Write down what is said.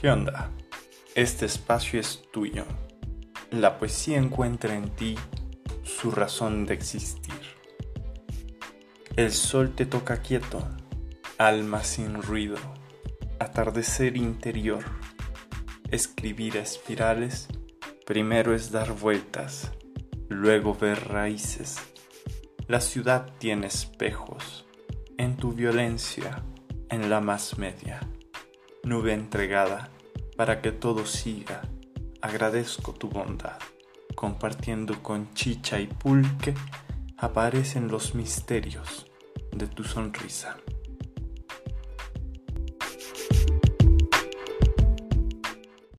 ¿Qué onda? Este espacio es tuyo. La poesía encuentra en ti su razón de existir. El sol te toca quieto, alma sin ruido, atardecer interior. Escribir espirales, primero es dar vueltas, luego ver raíces. La ciudad tiene espejos, en tu violencia, en la más media nube entregada, para que todo siga. Agradezco tu bondad. Compartiendo con chicha y pulque, aparecen los misterios de tu sonrisa.